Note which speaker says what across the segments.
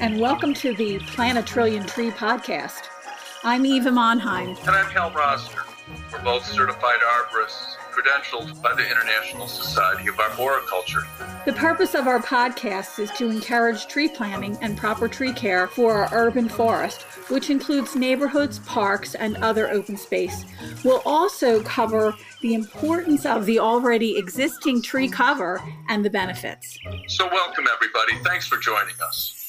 Speaker 1: and welcome to the Plant a Trillion Tree podcast. I'm Eva Monheim.
Speaker 2: And I'm Hal Roster. We're both certified arborists, credentialed by the International Society of Arboriculture.
Speaker 1: The purpose of our podcast is to encourage tree planting and proper tree care for our urban forest, which includes neighborhoods, parks, and other open space. We'll also cover the importance of the already existing tree cover and the benefits.
Speaker 2: So, welcome everybody. Thanks for joining us.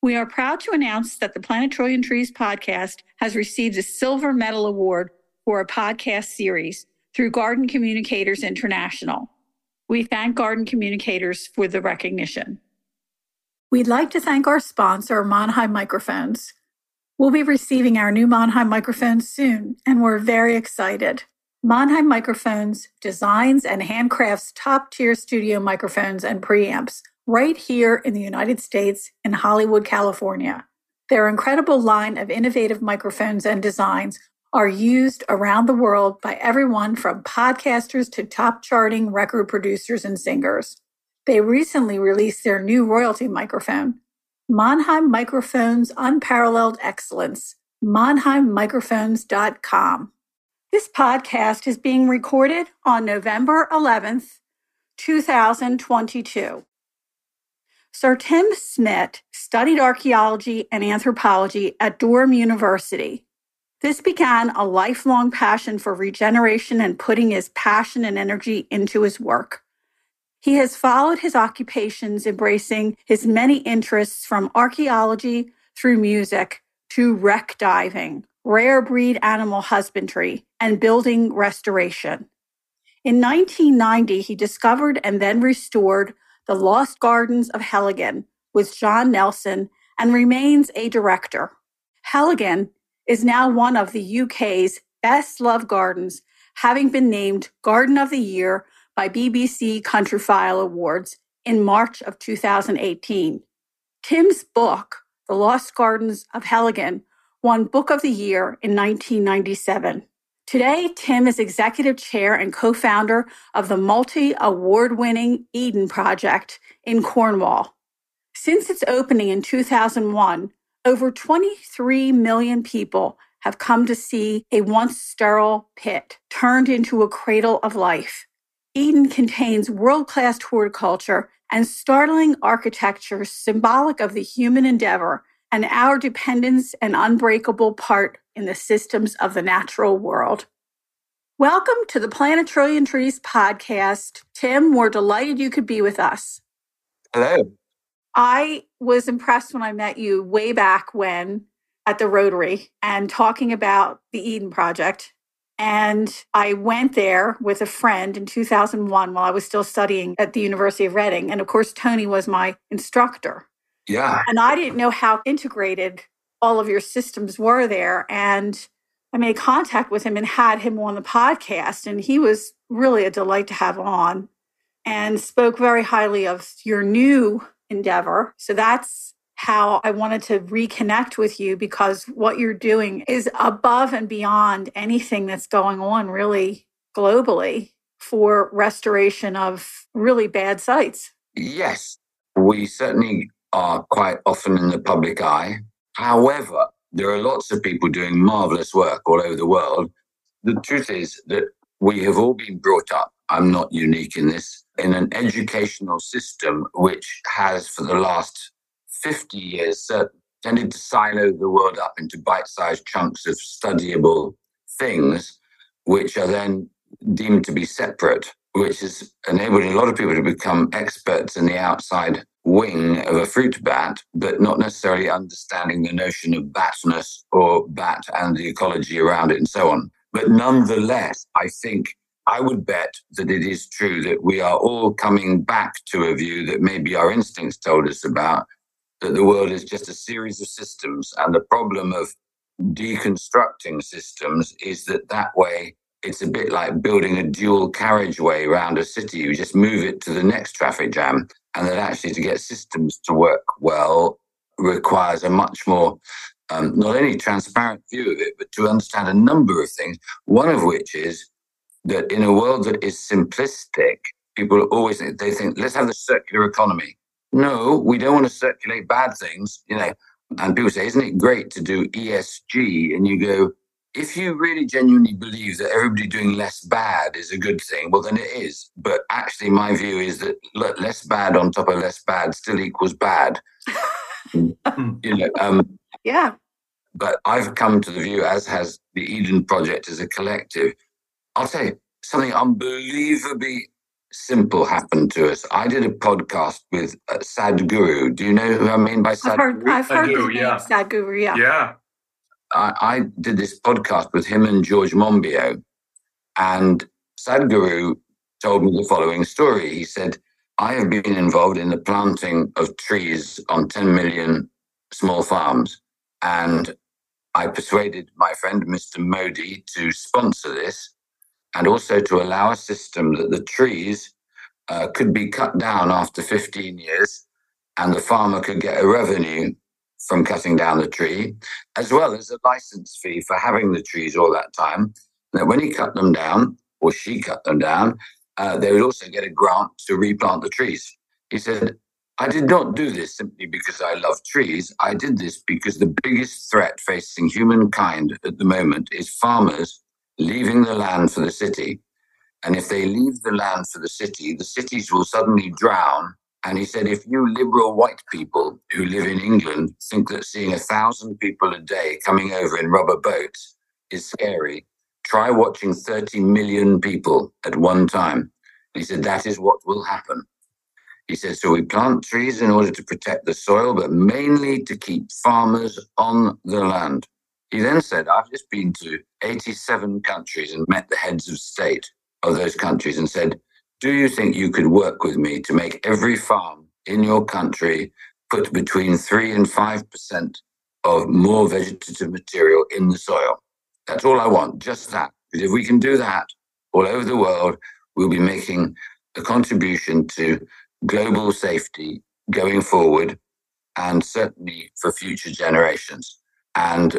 Speaker 1: We are proud to announce that the Trillion Trees podcast has received a Silver Medal Award for a podcast series through Garden Communicators International. We thank Garden Communicators for the recognition. We'd like to thank our sponsor, Monheim Microphones. We'll be receiving our new Monheim microphones soon, and we're very excited. Monheim Microphones designs and handcrafts top tier studio microphones and preamps right here in the United States in Hollywood, California. Their incredible line of innovative microphones and designs are used around the world by everyone from podcasters to top charting record producers and singers. They recently released their new royalty microphone, Monheim Microphones Unparalleled Excellence, monheimmicrophones.com. This podcast is being recorded on November 11th, 2022. Sir Tim Smit studied archaeology and anthropology at Durham University. This began a lifelong passion for regeneration and putting his passion and energy into his work. He has followed his occupations, embracing his many interests from archaeology through music to wreck diving, rare breed animal husbandry, and building restoration. In 1990, he discovered and then restored the Lost Gardens of Heligan with John Nelson and remains a director. Heligan is now one of the UK's best loved gardens, having been named Garden of the Year by BBC Countryfile Awards in March of 2018. Tim's book, The Lost Gardens of Heligan, won Book of the Year in 1997. Today, Tim is executive chair and co founder of the multi award winning Eden Project in Cornwall. Since its opening in 2001, over 23 million people have come to see a once sterile pit turned into a cradle of life. Eden contains world class horticulture and startling architecture symbolic of the human endeavor and our dependence and unbreakable part in the systems of the natural world. Welcome to the Plant a Trillion Trees podcast. Tim, we're delighted you could be with us.
Speaker 3: Hello.
Speaker 1: I was impressed when I met you way back when at the Rotary and talking about the Eden Project. And I went there with a friend in 2001 while I was still studying at the University of Reading. And of course, Tony was my instructor.
Speaker 3: Yeah.
Speaker 1: And I didn't know how integrated all of your systems were there. And I made contact with him and had him on the podcast. And he was really a delight to have on and spoke very highly of your new endeavor. So that's how I wanted to reconnect with you because what you're doing is above and beyond anything that's going on really globally for restoration of really bad sites.
Speaker 3: Yes, we certainly are quite often in the public eye. However, there are lots of people doing marvelous work all over the world. The truth is that we have all been brought up, I'm not unique in this, in an educational system which has, for the last 50 years, tended to silo the world up into bite sized chunks of studyable things, which are then deemed to be separate, which has enabled a lot of people to become experts in the outside wing of a fruit bat, but not necessarily understanding the notion of batness or bat and the ecology around it and so on. But nonetheless, I think I would bet that it is true that we are all coming back to a view that maybe our instincts told us about that the world is just a series of systems. And the problem of deconstructing systems is that that way it's a bit like building a dual carriageway around a city. You just move it to the next traffic jam. And that actually to get systems to work well requires a much more um, not only transparent view of it, but to understand a number of things. One of which is that in a world that is simplistic, people always they think, let's have the circular economy. No, we don't want to circulate bad things, you know. And people say, isn't it great to do ESG? And you go, if you really genuinely believe that everybody doing less bad is a good thing, well, then it is. But actually, my view is that less bad on top of less bad still equals bad. you know, um,
Speaker 1: yeah.
Speaker 3: But I've come to the view, as has the Eden Project as a collective. I'll tell you something unbelievably simple happened to us. I did a podcast with uh, Sadhguru. Do you know who I mean by Sadhguru?
Speaker 1: I've heard, I've heard do, yeah. Sadhguru, yeah.
Speaker 2: Yeah.
Speaker 3: I, I, did this podcast with him and George Monbiot, and Sadhguru told me the following story. He said, I have been involved in the planting of trees on 10 million small farms. And I persuaded my friend, Mr. Modi, to sponsor this and also to allow a system that the trees uh, could be cut down after 15 years and the farmer could get a revenue from cutting down the tree, as well as a license fee for having the trees all that time. That when he cut them down, or she cut them down, uh, they would also get a grant to replant the trees. He said, I did not do this simply because I love trees. I did this because the biggest threat facing humankind at the moment is farmers leaving the land for the city. And if they leave the land for the city, the cities will suddenly drown. And he said, if you liberal white people who live in England think that seeing a thousand people a day coming over in rubber boats is scary, try watching 30 million people at one time. he said, that is what will happen. He said, so we plant trees in order to protect the soil, but mainly to keep farmers on the land. He then said, I've just been to 87 countries and met the heads of state of those countries and said, Do you think you could work with me to make every farm in your country put between 3 and 5% of more vegetative material in the soil? That's all I want, just that. Because if we can do that all over the world, we'll be making a contribution to global safety going forward and certainly for future generations. And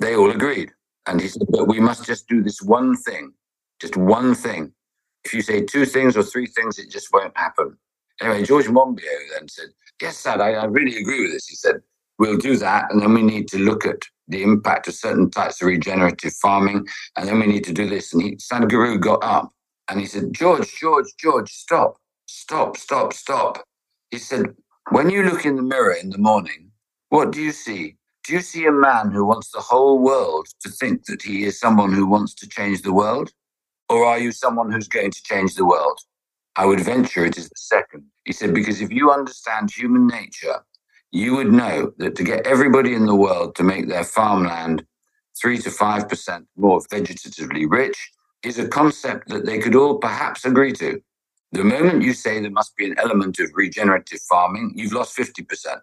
Speaker 3: they all agreed. And he said, but we must just do this one thing, just one thing. If you say two things or three things, it just won't happen. Anyway, George Monbiot then said, yes, Sad, I, I really agree with this. He said, we'll do that. And then we need to look at the impact of certain types of regenerative farming. And then we need to do this. And he, Sadhguru got up and he said, George, George, George, stop, stop, stop, stop. He said, when you look in the mirror in the morning, what do you see? Do you see a man who wants the whole world to think that he is someone who wants to change the world? Or are you someone who's going to change the world? I would venture it is the second. He said, because if you understand human nature, you would know that to get everybody in the world to make their farmland three to five percent more vegetatively rich is a concept that they could all perhaps agree to. The moment you say there must be an element of regenerative farming, you've lost 50%.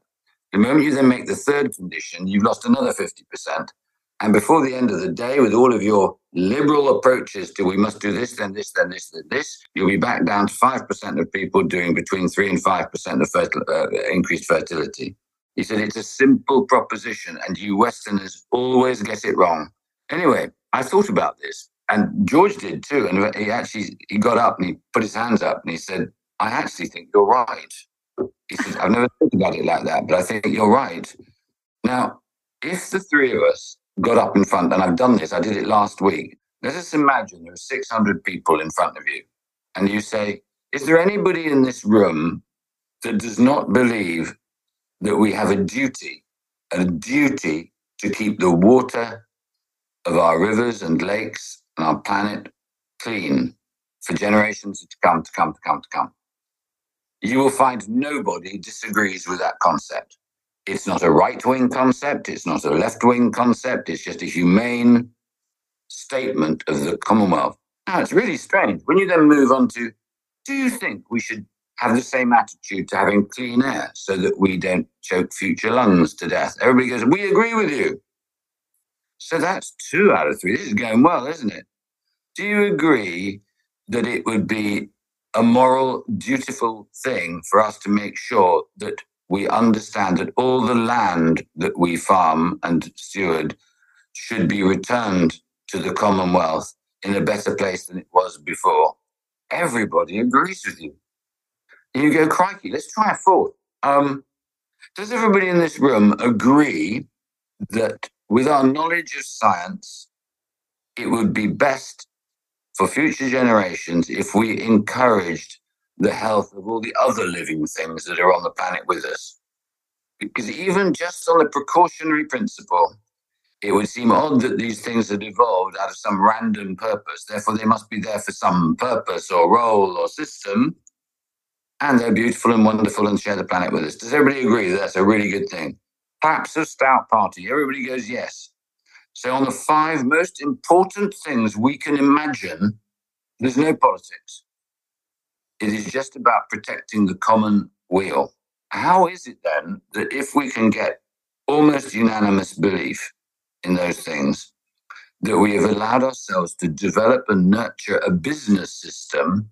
Speaker 3: The moment you then make the third condition, you've lost another 50%. And before the end of the day, with all of your liberal approaches to we must do this, then this, then this, then this, you'll be back down to 5% of people doing between 3 and 5% of fertil- uh, increased fertility. He said it's a simple proposition, and you Westerners always get it wrong. Anyway, I thought about this, and George did too. And he actually he got up and he put his hands up and he said, "I actually think you're right." He says, I've never thought about it like that, but I think you're right. Now, if the three of us got up in front, and I've done this, I did it last week. Let us imagine there are 600 people in front of you, and you say, Is there anybody in this room that does not believe that we have a duty, a duty to keep the water of our rivers and lakes and our planet clean for generations to come, to come, to come, to come? you will find nobody disagrees with that concept. It's not a right wing concept, it's not a left wing concept, it's just a humane statement of the Commonwealth. Now, it's really strange. When you then move on to, do you think we should have the same attitude to having clean air so that we don't choke future lungs to death? Everybody goes, we agree with you. So that's two out of three. This is going well, isn't it? Do you agree that it would be a moral, dutiful thing for us to make sure that we understand that all the land that we farm and steward should be returned to the Commonwealth in a better place than it was before? Everybody agrees with you. You go, crikey, let's try a fourth. Um, does everybody in this room agree that with our knowledge of science, it would be best for future generations if we encouraged the health of all the other living things that are on the planet with us. Because even just on the precautionary principle, it would seem odd that these things had evolved out of some random purpose. Therefore, they must be there for some purpose or role or system. And they're beautiful and wonderful and share the planet with us. Does everybody agree that that's a really good thing? Perhaps a stout party. Everybody goes, yes. So, on the five most important things we can imagine, there's no politics. It is just about protecting the common weal. How is it then that if we can get almost unanimous belief in those things, that we have allowed ourselves to develop and nurture a business system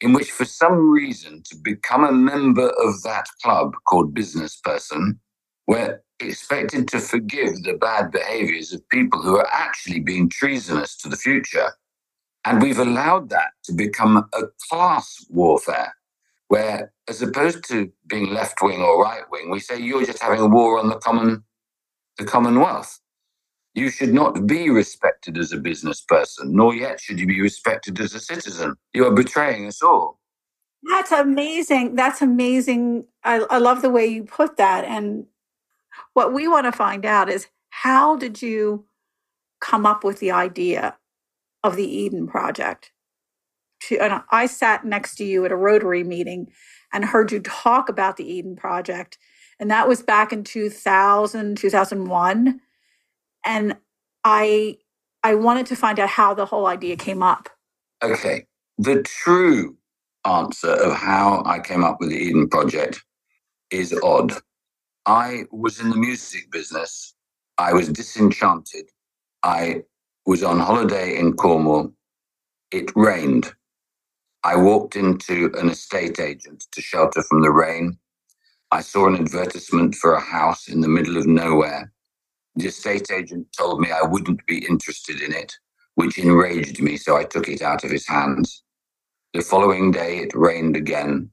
Speaker 3: in which, for some reason, to become a member of that club called business person, we're expected to forgive the bad behaviors of people who are actually being treasonous to the future. And we've allowed that to become a class warfare, where as opposed to being left wing or right wing, we say you're just having a war on the common the Commonwealth. You should not be respected as a business person, nor yet should you be respected as a citizen. You are betraying us all.
Speaker 1: That's amazing. That's amazing. I, I love the way you put that. And what we want to find out is how did you come up with the idea of the Eden Project? And I sat next to you at a Rotary meeting and heard you talk about the Eden Project. And that was back in 2000, 2001. And I I wanted to find out how the whole idea came up.
Speaker 3: Okay. The true answer of how I came up with the Eden Project is odd. I was in the music business. I was disenchanted. I was on holiday in Cornwall. It rained. I walked into an estate agent to shelter from the rain. I saw an advertisement for a house in the middle of nowhere. The estate agent told me I wouldn't be interested in it, which enraged me, so I took it out of his hands. The following day, it rained again.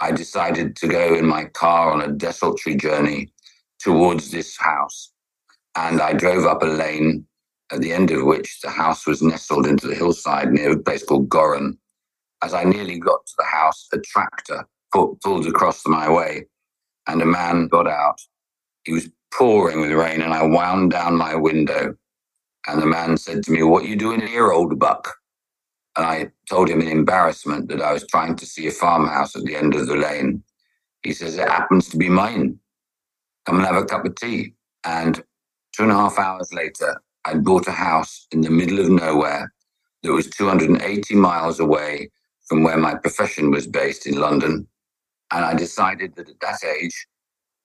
Speaker 3: I decided to go in my car on a desultory journey towards this house. And I drove up a lane at the end of which the house was nestled into the hillside near a place called Gorran. As I nearly got to the house, a tractor pulled across my way, and a man got out. He was pouring with rain, and I wound down my window. And the man said to me, What you doing here, old buck? And I told him in embarrassment that I was trying to see a farmhouse at the end of the lane. He says, It happens to be mine. Come and have a cup of tea. And two and a half hours later, I'd bought a house in the middle of nowhere that was 280 miles away from where my profession was based in London. And I decided that at that age,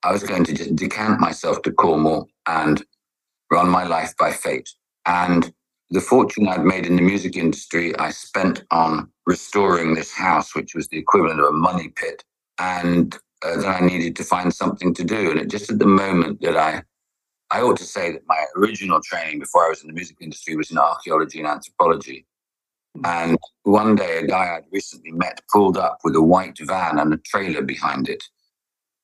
Speaker 3: I was going to just decant myself to Cornwall and run my life by fate. And the fortune I'd made in the music industry, I spent on restoring this house, which was the equivalent of a money pit. And uh, then I needed to find something to do. And it just at the moment that I, I ought to say that my original training before I was in the music industry was in archaeology and anthropology. And one day, a guy I'd recently met pulled up with a white van and a trailer behind it.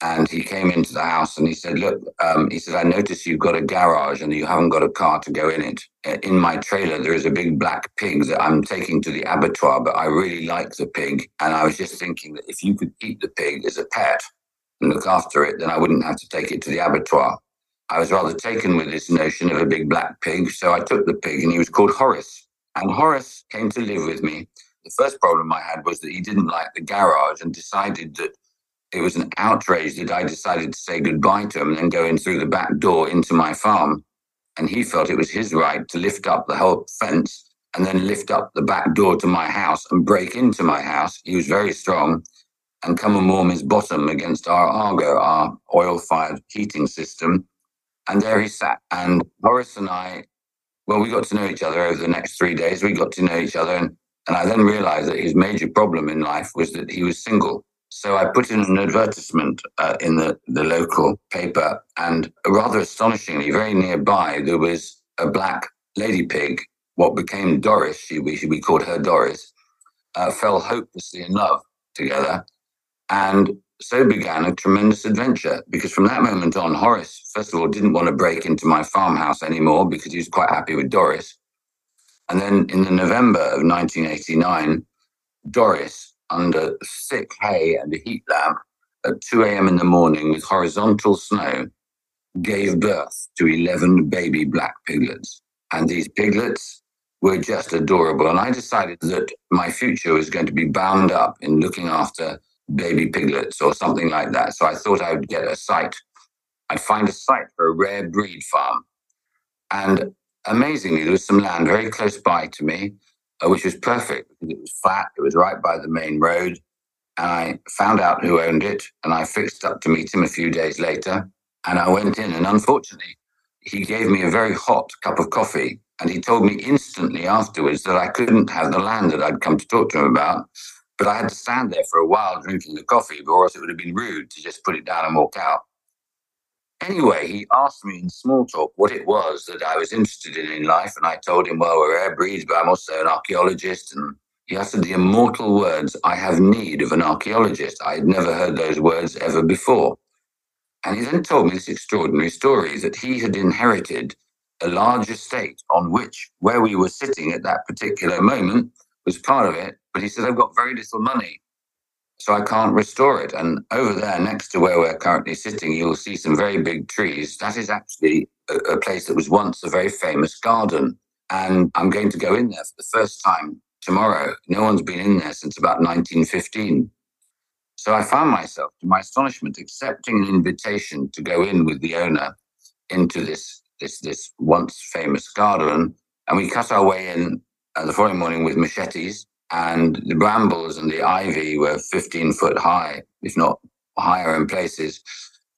Speaker 3: And he came into the house and he said, Look, um, he said, I notice you've got a garage and you haven't got a car to go in it. Uh, in my trailer, there is a big black pig that I'm taking to the abattoir, but I really like the pig. And I was just thinking that if you could keep the pig as a pet and look after it, then I wouldn't have to take it to the abattoir. I was rather taken with this notion of a big black pig. So I took the pig and he was called Horace. And Horace came to live with me. The first problem I had was that he didn't like the garage and decided that it was an outrage that I decided to say goodbye to him and then go in through the back door into my farm. And he felt it was his right to lift up the whole fence and then lift up the back door to my house and break into my house. He was very strong and come and warm his bottom against our Aga, our oil fired heating system. And there he sat. And Horace and I Well, we got to know each other over the next three days. We got to know each other. And, and I then realized that his major problem in life was that he was single. So I put in an advertisement uh, in the, the local paper. And rather astonishingly, very nearby, there was a black lady pig, what became Doris, she, we, we called her Doris, uh, fell hopelessly in love together. And so began a tremendous adventure because from that moment on, Horace, first of all, didn't want to break into my farmhouse anymore because he was quite happy with Doris. And then in the November of 1989, Doris, under thick hay and a heat lamp at 2 a.m. in the morning with horizontal snow, gave birth to 11 baby black piglets. And these piglets were just adorable. And I decided that my future was going to be bound up in looking after baby piglets or something like that. So I thought I would get a site. I'd find a site for a rare breed farm. And amazingly, there was some land very close by to me, uh, which was perfect it was flat, it was right by the main road. And I found out who owned it and I fixed up to meet him a few days later. And I went in, and unfortunately, he gave me a very hot cup of coffee. And he told me instantly afterwards that I couldn't have the land that I'd come to talk to him about but I had to stand there for a while drinking the coffee, or else it would have been rude to just put it down and walk out. Anyway, he asked me in small talk what it was that I was interested in in life, and I told him, well, we're air breeds, but I'm also an archaeologist. And he uttered the immortal words, I have need of an archaeologist. I had never heard those words ever before. And he then told me this extraordinary story that he had inherited a large estate on which, where we were sitting at that particular moment, was part of it. But he said, I've got very little money, so I can't restore it. And over there, next to where we're currently sitting, you'll see some very big trees. That is actually a, a place that was once a very famous garden. And I'm going to go in there for the first time tomorrow. No one's been in there since about 1915. So I found myself, to my astonishment, accepting an invitation to go in with the owner into this this this once famous garden, and we cut our way in uh, the following morning with machetes, and the brambles and the ivy were 15 foot high, if not higher in places.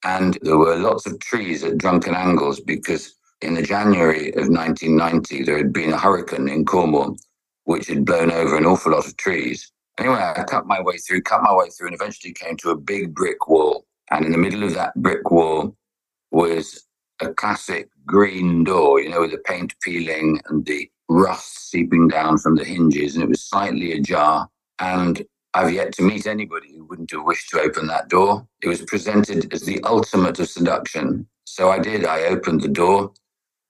Speaker 3: And there were lots of trees at drunken angles because in the January of 1990, there had been a hurricane in Cornwall, which had blown over an awful lot of trees. Anyway, I cut my way through, cut my way through, and eventually came to a big brick wall. And in the middle of that brick wall was a classic green door, you know, with the paint peeling and the rust seeping down from the hinges, and it was slightly ajar. And I've yet to meet anybody who wouldn't have wished to open that door. It was presented as the ultimate of seduction. So I did. I opened the door,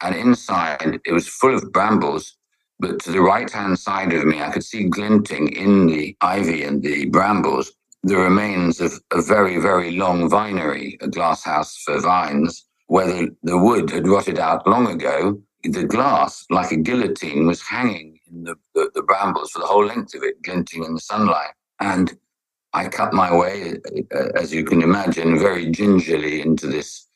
Speaker 3: and inside it was full of brambles. But to the right hand side of me, I could see glinting in the ivy and the brambles the remains of a very, very long vinery, a glass house for vines, where the, the wood had rotted out long ago the glass, like a guillotine, was hanging in the, the, the, brambles for the whole length of it, glinting in the sunlight. And I cut my way, as you can imagine, very gingerly into this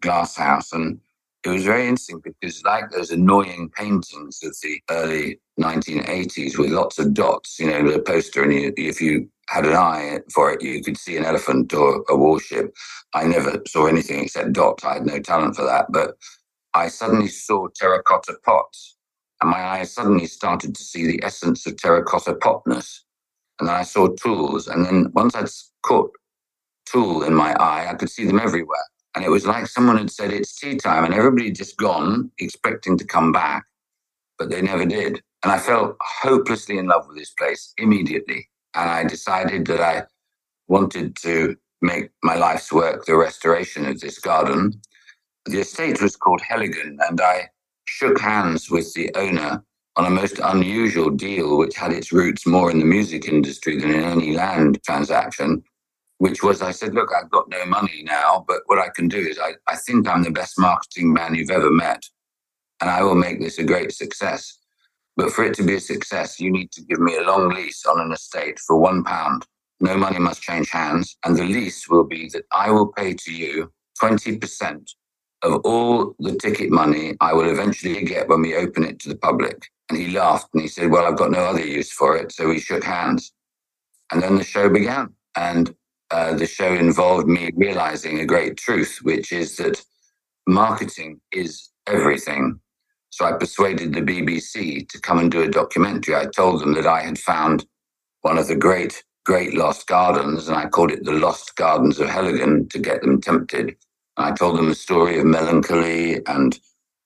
Speaker 3: glass house. And it was very interesting because, like those annoying paintings of the early 1980s with lots of dots, you know, the poster, and you, if you had an eye for it, you could see an elephant or a warship. I never saw anything except dots. I had no talent for that. But I suddenly mm. saw terracotta pots, and my eyes suddenly started to see the essence of terracotta potness. And then I saw tools, and then once I'd caught tool in my eye, I could see them everywhere. And it was like someone had said, It's tea time, and everybody had just gone, expecting to come back, but they never did. And I fell hopelessly in love with this place immediately. And I decided that I wanted to make my life's work the restoration of this garden. The estate was called Heligan, and I shook hands with the owner on a most unusual deal, which had its roots more in the music industry than in any land transaction. Which was, I said, Look, I've got no money now, but what I can do is I, I think I'm the best marketing man you've ever met, and I will make this a great success. But for it to be a success, you need to give me a long lease on an estate for one pound. No money must change hands, and the lease will be that I will pay to you 20% of all the ticket money I will eventually get when we open it to the public. And he laughed and he said, Well, I've got no other use for it. So we shook hands. And then the show began. And uh, the show involved me realizing a great truth, which is that marketing is everything. So I persuaded the BBC to come and do a documentary. I told them that I had found one of the great, great lost gardens, and I called it the Lost Gardens of Heligan to get them tempted. I told them a story of melancholy and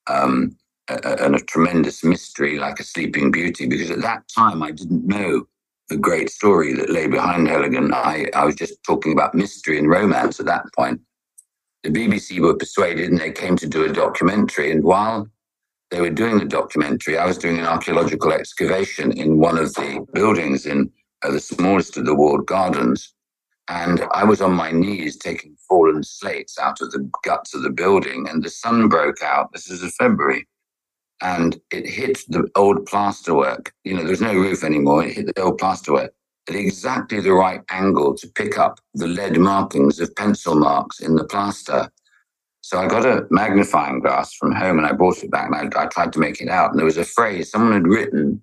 Speaker 3: um, a, and a tremendous mystery like a Sleeping Beauty, because at that time I didn't know the great story that lay behind Heligan. I, I was just talking about mystery and romance at that point. The BBC were persuaded and they came to do a documentary. And while they were doing the documentary, I was doing an archaeological excavation in one of the buildings in uh, the smallest of the walled gardens. And I was on my knees taking fallen slates out of the guts of the building, and the sun broke out. This is February and it hit the old plasterwork. You know, there's no roof anymore. It hit the old plasterwork at exactly the right angle to pick up the lead markings of pencil marks in the plaster. So I got a magnifying glass from home and I brought it back and I, I tried to make it out. And there was a phrase someone had written,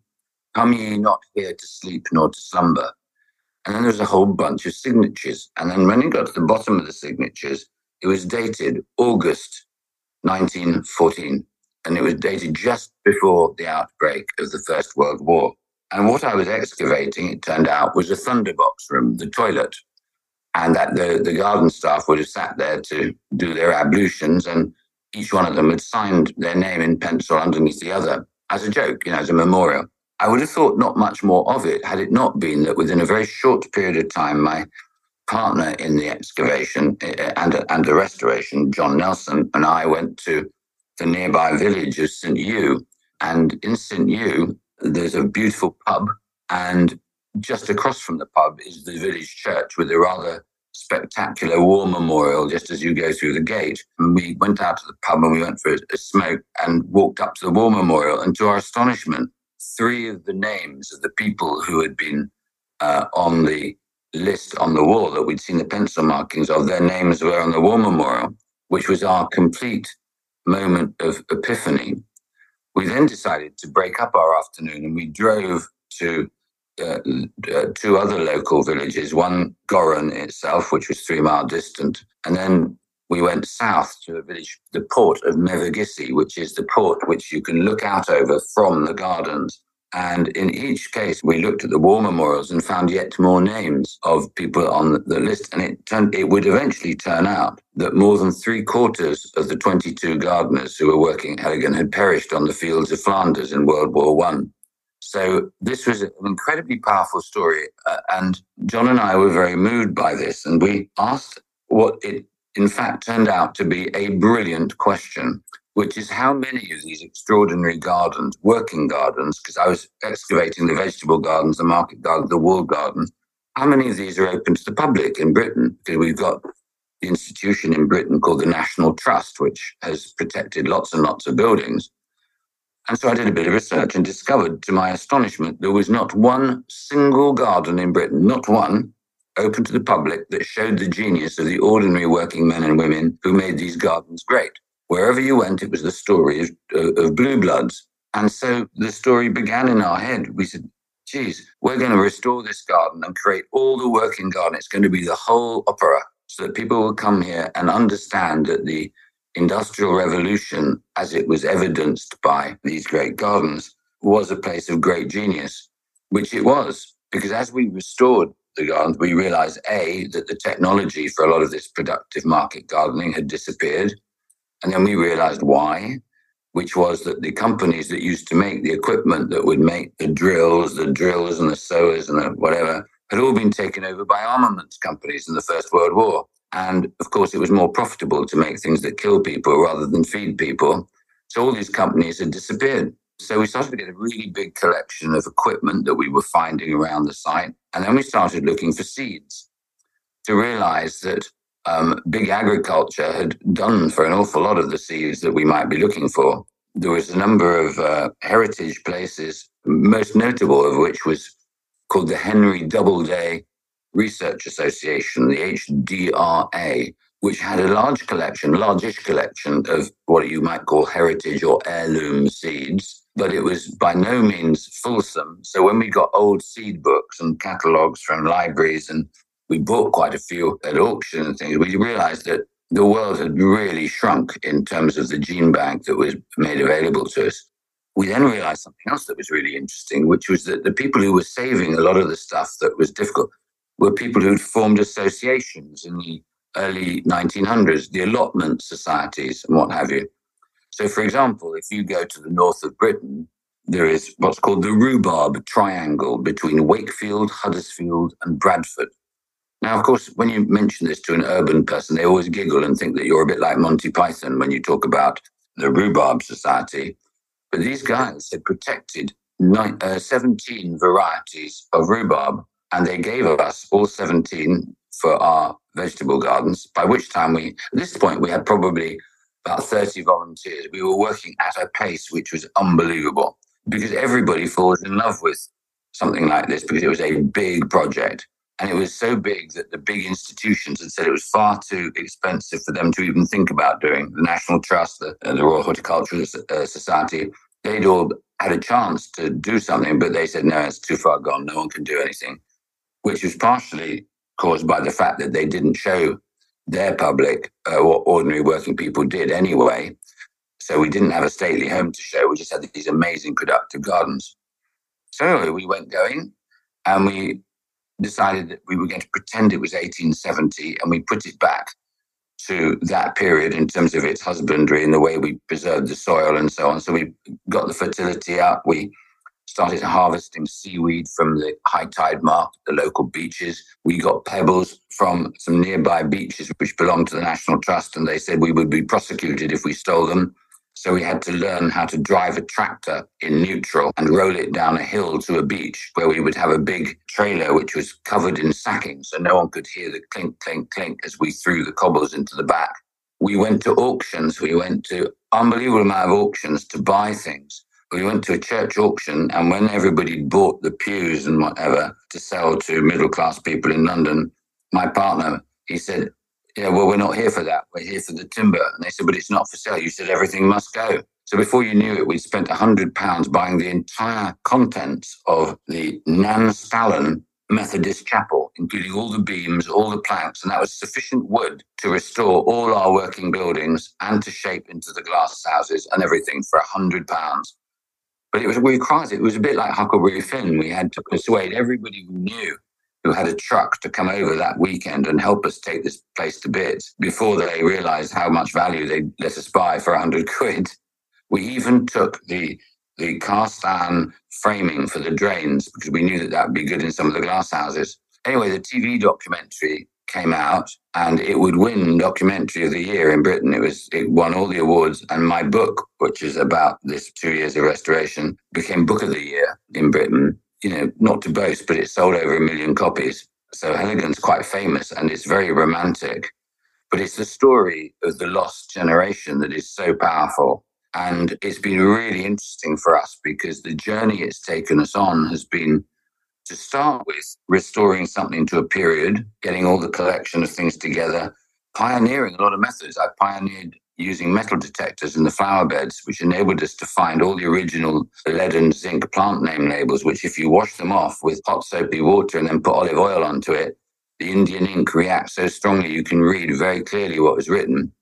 Speaker 3: Come ye not here to sleep nor to slumber. And then there was a whole bunch of signatures. And then when he got to the bottom of the signatures, it was dated August 1914 and it was dated just before the outbreak of the First World War. And what I was excavating, it turned out, was a thunderbox room, the toilet. And that the, the garden staff would have sat there to do their ablutions, and each one of them had signed their name in pencil underneath the other as a joke, you know, as a memorial. I would have thought not much more of it had it not been that within a very short period of time, my partner in the excavation eh, and, and the restoration, John Nelson, and I went to the nearby village of St. Ewe. And in St. Ewe, there's a beautiful pub. And just across from the pub is the village church with a rather spectacular war memorial just as you go through the gate. And we went out to the pub and we went for a smoke and walked up to the war memorial. And to our astonishment, three of the names of the people who had been uh, on the list on the wall that we'd seen the pencil markings of, their names were on the war memorial, which was our complete moment of epiphany, we then decided to break up our afternoon and we drove to uh, uh, two other local villages, one Gorran itself, which was three mile distant, and then we went south to a village, the port of Mevagissey, which is the port which you can look out over from the gardens. And in each case, we looked at the war memorials and found yet more names of people on the list. And it turned, it would eventually turn out that more than three quarters of the 22 gardeners who were working at Heligan had perished on the fields of Flanders in World War One. So this was an incredibly powerful story. Uh, and John and I were very moved by this. And we asked what it, in fact, turned out to be a brilliant question which is how many of these extraordinary gardens, working gardens, because I was excavating the vegetable gardens, the market garden, the wool garden, how many of these are open to the public in Britain? Because we've got the institution in Britain called the National Trust, which has protected lots and lots of buildings. And so I did a bit of research and discovered, to my astonishment, there was not one single garden in Britain, not one, open to the public that showed the genius of the ordinary working men and women who made these gardens great. Wherever you went, it was the story of, uh, of blue bloods. And so the story began in our head. We said, geez, we're going to restore this garden and create all the working garden. It's going to be the whole opera so that people will come here and understand that the industrial revolution, as it was evidenced by these great gardens, was a place of great genius, which it was. Because as we restored the gardens, we realized A, that the technology for a lot of this productive market gardening had disappeared. And then we realized why, which was that the companies that used to make the equipment that would make the drills, the drills and the sowers and the whatever, had all been taken over by armaments companies in the First World War. And of course, it was more profitable to make things that kill people rather than feed people. So all these companies had disappeared. So we started to get a really big collection of equipment that we were finding around the site. And then we started looking for seeds to realize that um, big agriculture had done for an awful lot of the seeds that we might be looking for. There was a number of uh, heritage places, most notable of which was called the Henry Doubleday Research Association, the HDRA, which had a large collection, largish collection of what you might call heritage or heirloom seeds, but it was by no means fulsome. So when we got old seed books and catalogues from libraries and we bought quite a few at auction and things, we realized that the world had really shrunk in terms of the gene bank that was made available to us. we then realized something else that was really interesting, which was that the people who were saving a lot of the stuff that was difficult were people who'd formed associations in the early 1900s, the allotment societies and what have you. So, for example, if you go to the north of Britain, there is what's called the rhubarb triangle between Wakefield, Huddersfield, and Bradford. Now, of course, when you mention this to an urban person, they always giggle and think that you're a bit like Monty Python when you talk about the Rhubarb Society. But these guys had protected nine, uh, 17 varieties of rhubarb, and they gave us all 17 for our vegetable gardens, by which time we, at this point, we had probably about 30 volunteers. We were working at a pace which was unbelievable because everybody falls in love with something like this because it was a big project. And it was so big that the big institutions had said it was far too expensive for them to even think about doing. The National Trust, the, uh, the Royal Horticultural uh, Society, they'd all had a chance to do something, but they said, no, it's too far gone. No one can do anything, which was partially caused by the fact that they didn't show their public uh, what ordinary working people did anyway. So we didn't have a stately home to show. We just had these amazing productive gardens. So we went going and we decided that we were going to pretend it was 1870 and we put it back to that period in terms of its husbandry and the way we preserved the soil and so on. So we got the fertility up. We started harvesting seaweed from the high tide mark, the local beaches. We got pebbles from some nearby beaches which belonged to the National Trust, and they said we would be prosecuted if we stole them. So we had to learn how to drive a tractor in neutral and roll it down a hill to a beach where we would have a big trailer which was covered in sacking so no one could hear the clink, clink, clink as we threw the cobbles into the back. We went to auctions. We went to unbelievable amount of auctions to buy things. We went to a church auction, and when everybody bought the pews and whatever to sell to middle class people in London, my partner, he said, yeah, well, we're not here for that. We're here for the timber. And they said, but it's not for sale. You said everything must go. So before you knew it, we spent £100 buying the entire contents of the Nan Methodist Chapel, including all the beams, all the planks, and that was sufficient wood to restore all our working buildings and to shape into the glass houses and everything for a £100. But it was we cried. It was a bit like Huckleberry Finn. We had to persuade everybody we knew who had a truck to come over that weekend and help us take this place to bits before they realized how much value they let us buy for 100 quid. We even took the the cast iron framing for the drains because we knew that that would be good in some of the glass houses. Anyway, the TV documentary came out and it would win documentary of the year in Britain. It was it won all the awards and my book, which is about this two years of restoration, became book of the year in Britain you know, not to boast, but it sold over a million copies. So Heligan's quite famous and it's very romantic. But it's the story of the lost generation that is so powerful. And it's been really interesting for us because the journey it's taken us on has been to start with restoring something to a period, getting all the collection of things together, pioneering a lot of methods. I pioneered using metal detectors in the flower beds, which enabled us to find all the original lead and zinc plant name labels, which if you wash them off with hot soapy water and then put olive oil onto it, the Indian ink reacts so strongly you can read very clearly what was written.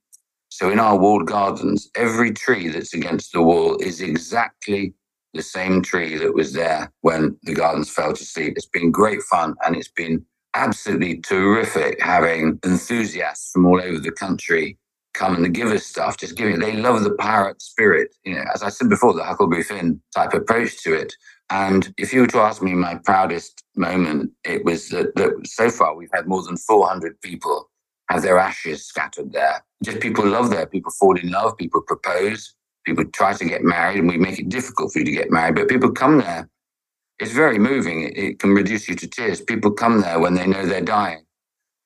Speaker 3: So in our walled gardens, every tree that's against the wall is exactly the same tree that was there when the gardens fell to sleep. It's been great fun and it's been absolutely terrific having enthusiasts from all over the country come and give us stuff, just giving. They love the parrot spirit. You know, as I said before, the Huckleberry Finn type approach to it. And if you were to ask me my proudest moment, it was that, that so far we've had more than 400 people have their ashes scattered there. Just people love there. People fall in love. People propose. People try to get married, and we make it difficult for you to get married. But people come there. It's very moving. It, it can reduce you to tears. People come there when they know they're dying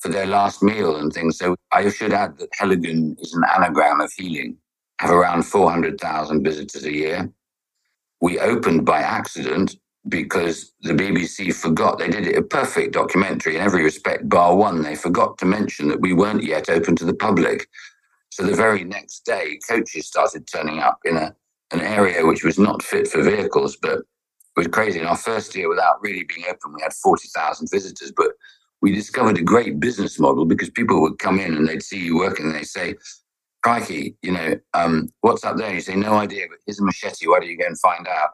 Speaker 3: for their last meal and things. So I should add that Heligan is an anagram of healing, have around 400,000 visitors a year. We opened by accident because the BBC forgot. They did it a perfect documentary in every respect, bar one. They forgot to mention that we weren't yet open to the public. So the very next day, coaches started turning up in a, an area which was not fit for vehicles, but it was crazy. In our first year, without really being open, we had 40,000 visitors. But we discovered a great business model because people would come in and they'd see you working and they say, crikey, you know, um, what's up there? You say, no idea, but here's a machete. Why don't you go and find out?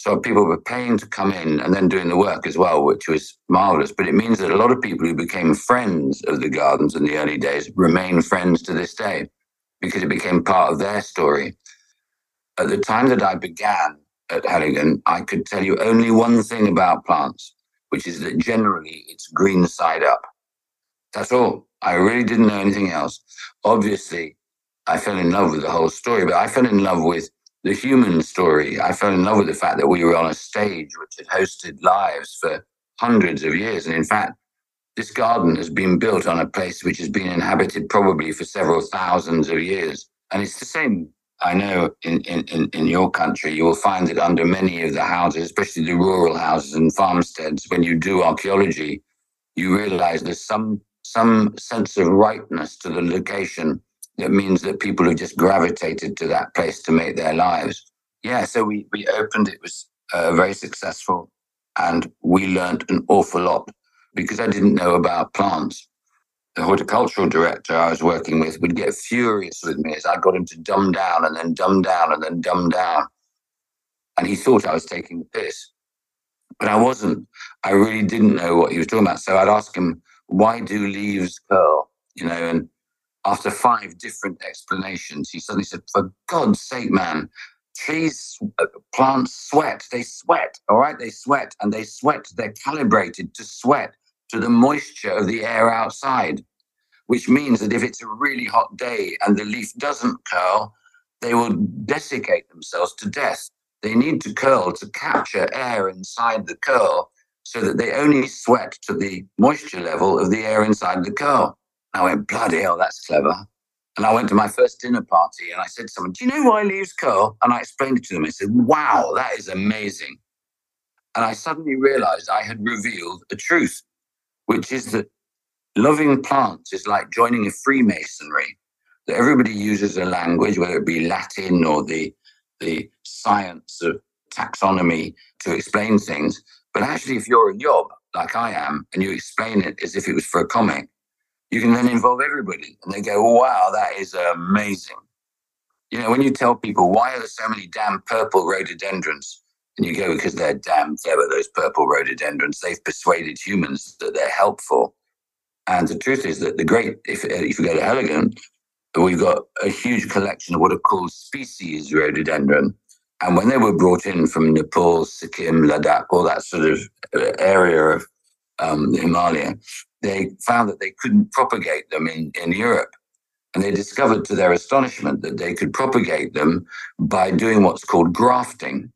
Speaker 3: So people were paying to come in and then doing the work as well, which was marvelous. But it means that a lot of people who became friends of the gardens in the early days remain friends to this day because it became part of their story. At the time that I began at Heligan, I could tell you only one thing about plants, which is that generally it's green side up. That's all. I really didn't know anything else. Obviously, I fell in love with the whole story, but I fell in love with the human story. I fell in love with the fact that we were on a stage which had hosted lives for hundreds of years. And in fact, this garden has been built on a place which has been inhabited probably for several thousands of years. And it's the same, I know, in, in, in your country. You will find that under many of the houses, especially the rural houses and farmsteads, when you do archaeology, you realize there's some some sense of rightness to the location that means that people have just gravitated to that place to make their lives. Yeah, so we, we opened, it was uh, very successful, and we learned an awful lot because I didn't know about plants. The horticultural director I was working with would get furious with me as I got him to dumb down and then dumb down and then dumb down. And he thought I was taking the piss. But I wasn't. I really didn't know what he was talking about. So I'd ask him, why do leaves curl? You know, and after five different explanations, he suddenly said, For God's sake, man, trees, uh, plants sweat. They sweat, all right? They sweat and they sweat. They're calibrated to sweat to the moisture of the air outside, which means that if it's a really hot day and the leaf doesn't curl, they will desiccate themselves to death. They need to curl to capture air inside the curl so that they only sweat to the moisture level of the air inside the curl. I went, bloody hell, that's clever. And I went to my first dinner party and I said to someone, Do you know why leaves curl? And I explained it to them. I said, Wow, that is amazing. And I suddenly realized I had revealed a truth, which is that loving plants is like joining a Freemasonry, that everybody uses a language, whether it be Latin or the, the science of taxonomy to explain things. But actually, if you're a yob, like I am, and you explain it as if it was for a comic, you can then involve everybody. And they go, wow, that is amazing. You know, when you tell people, why are there so many damn purple rhododendrons? And you go, because they're damn clever, those purple rhododendrons. They've persuaded humans that they're helpful. And the truth is that the great, if, if you go to Heligan, we've got a huge collection of what are called species rhododendron. And when they were brought in from Nepal, Sikkim, Ladakh, all that sort of uh, area of um, Himalaya, they found that they couldn't propagate them in, in Europe. And they discovered to their astonishment that they could propagate them by doing what's called grafting.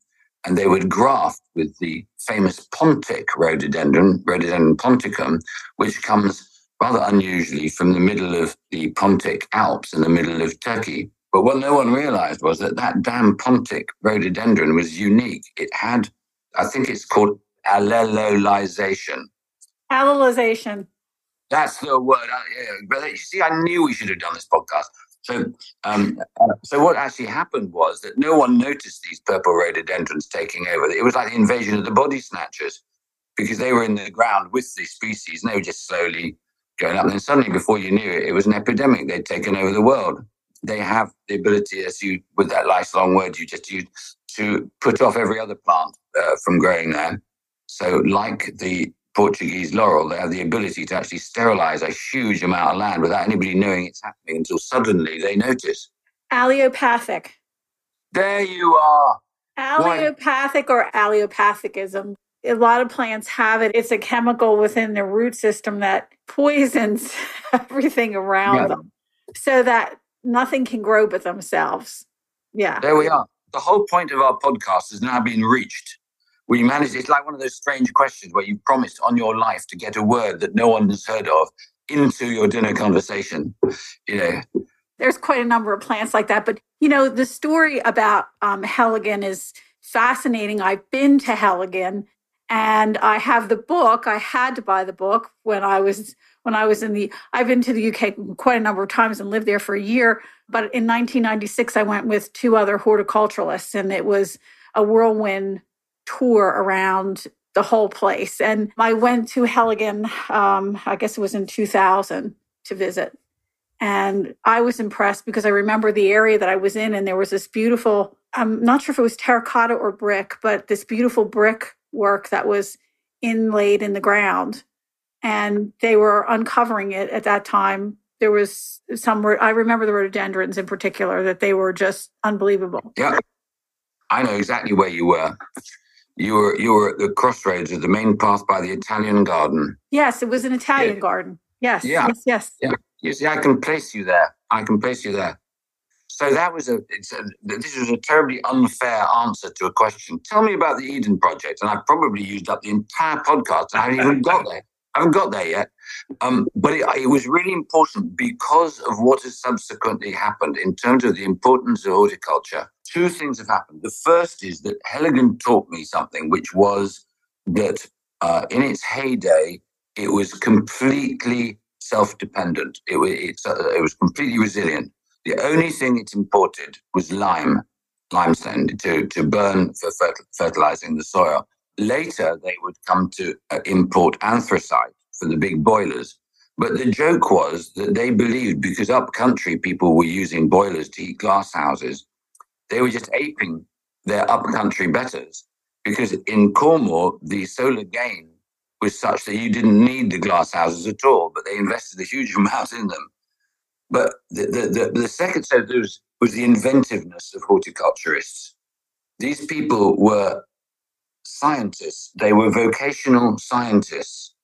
Speaker 3: And they would graft with the famous pontic rhododendron, rhododendron ponticum, which comes rather unusually from the middle of the Pontic Alps in the middle of Turkey. But what no one realized was that that damn pontic rhododendron was unique. It had, I think it's called allelolization.
Speaker 1: Allelization.
Speaker 3: That's the word. Yeah, But you see, I knew we should have done this podcast. So, um, so what actually happened was that no one noticed these purple rhododendrons taking over. It was like the invasion of the body snatchers because they were in the ground with the species and they were just slowly going up. And then suddenly, before you knew it, it was an epidemic. They'd taken over the world. They have the ability, as you, with that nice long word you just used, to put off every other plant uh, from growing there. So, like the Portuguese laurel, they have the ability to actually sterilize a huge amount of land without anybody knowing it's happening until suddenly they notice.
Speaker 1: Allelopathic.
Speaker 3: There you are.
Speaker 1: Allelopathic or allelopathicism. A lot of plants have it. It's a chemical within the root system that poisons everything around yeah. them so that nothing can grow but themselves. Yeah.
Speaker 3: There we are. The whole point of our podcast has now been reached we manage it's like one of those strange questions where you promise on your life to get a word that no one has heard of into your dinner conversation you know.
Speaker 1: There's quite a number of plants like that but you know the story about um, Heligan is fascinating. I've been to Heligan and i have the book i had to buy the book when i was when i was in the i've been to the uk quite a number of times and lived there for a year but in 1996 i went with two other horticulturalists and it was a whirlwind tour around the whole place. And I went to Heligan, um, I guess it was in 2000 to visit. And I was impressed because I remember the area that I was in, and there was this beautiful, I'm not sure if it was terracotta or brick, but this beautiful brick work that was inlaid in the ground. And they were uncovering it at that time. There was some, I remember the rhododendrons in particular, that they were just unbelievable.
Speaker 3: Yeah. I know exactly where you were. You were you were at the crossroads of the main path by the Italian garden.
Speaker 1: Yes, it was an Italian yeah. garden. Yes, yeah. yes, yes.
Speaker 3: Yeah. You see, I can place you there. I can place you there. So that was a, a, this was a terribly unfair answer to a question. Tell me about the Eden Project, and I've probably used up the entire podcast, and I haven't even got there. I haven't got there yet. Um, but it, it, was really important because of what has subsequently happened in terms of the importance of horticulture. Two things have happened. The first is that Heligan taught me something, which was that uh, in its heyday, it was completely self-dependent. It, uh, it was completely resilient. The only thing it imported was lime, limestone, to, to burn for fertilizing the soil. Later, they would come to uh, import anthracite for the big boilers. But the joke was that they believed because up country people were using boilers to heat glass houses, they were just aping their upcountry betters. Because in Cornwall, the solar gain was such that you didn't need the glass houses at all, but they invested a huge amount in them. But the, the, the, the second set was, was the inventiveness of horticulturists. These people were scientists, they were vocational scientists.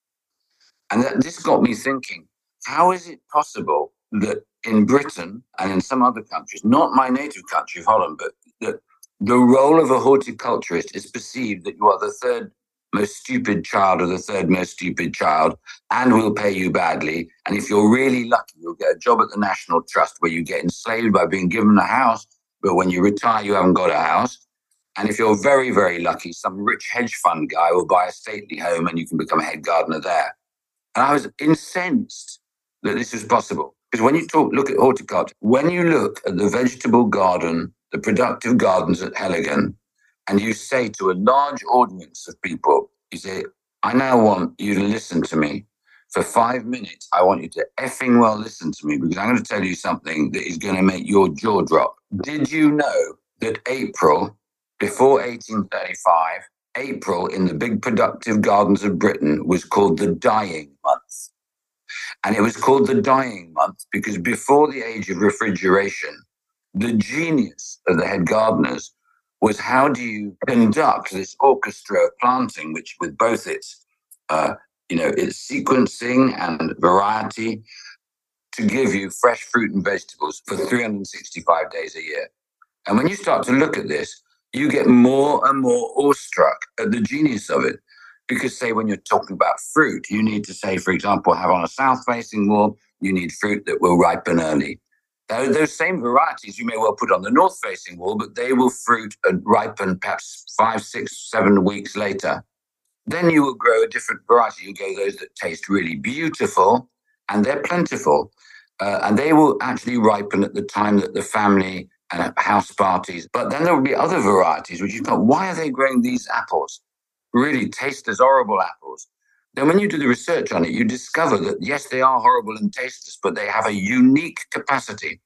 Speaker 3: And that, this got me thinking how is it possible that in Britain and in some other countries, not my native country of Holland, but that the role of a horticulturist is perceived that you are the third most stupid child or the third most stupid child and will pay you badly. And if you're really lucky, you'll get a job at the National Trust where you get enslaved by being given a house, but when you retire, you haven't got a house. And if you're very, very lucky, some rich hedge fund guy will buy a stately home and you can become a head gardener there. And I was incensed that this was possible. Because when you talk, look at horticulture, when you look at the vegetable garden, the productive gardens at Heligan, and you say to a large audience of people, you say, I now want you to listen to me. For five minutes, I want you to effing well listen to me because I'm going to tell you something that is going to make your jaw drop. Did you know that April, before 1835, April in the big productive gardens of Britain was called the dying month? And it was called the dying month because before the age of refrigeration, the genius of the head gardeners was how do you conduct this orchestra of planting, which with both its, uh, you know, its sequencing and variety, to give you fresh fruit and vegetables for 365 days a year. And when you start to look at this, you get more and more awestruck at the genius of it. Because, say, when you're talking about fruit, you need to say, for example, have on a south facing wall, you need fruit that will ripen early. Now, those same varieties you may well put on the north facing wall, but they will fruit and ripen perhaps five, six, seven weeks later. Then you will grow a different variety. You go those that taste really beautiful and they're plentiful. Uh, and they will actually ripen at the time that the family and house parties. But then there will be other varieties which you thought, why are they growing these apples? Really taste as horrible apples. Then, when you do the research on it, you discover that yes, they are horrible and tasteless, but they have a unique capacity,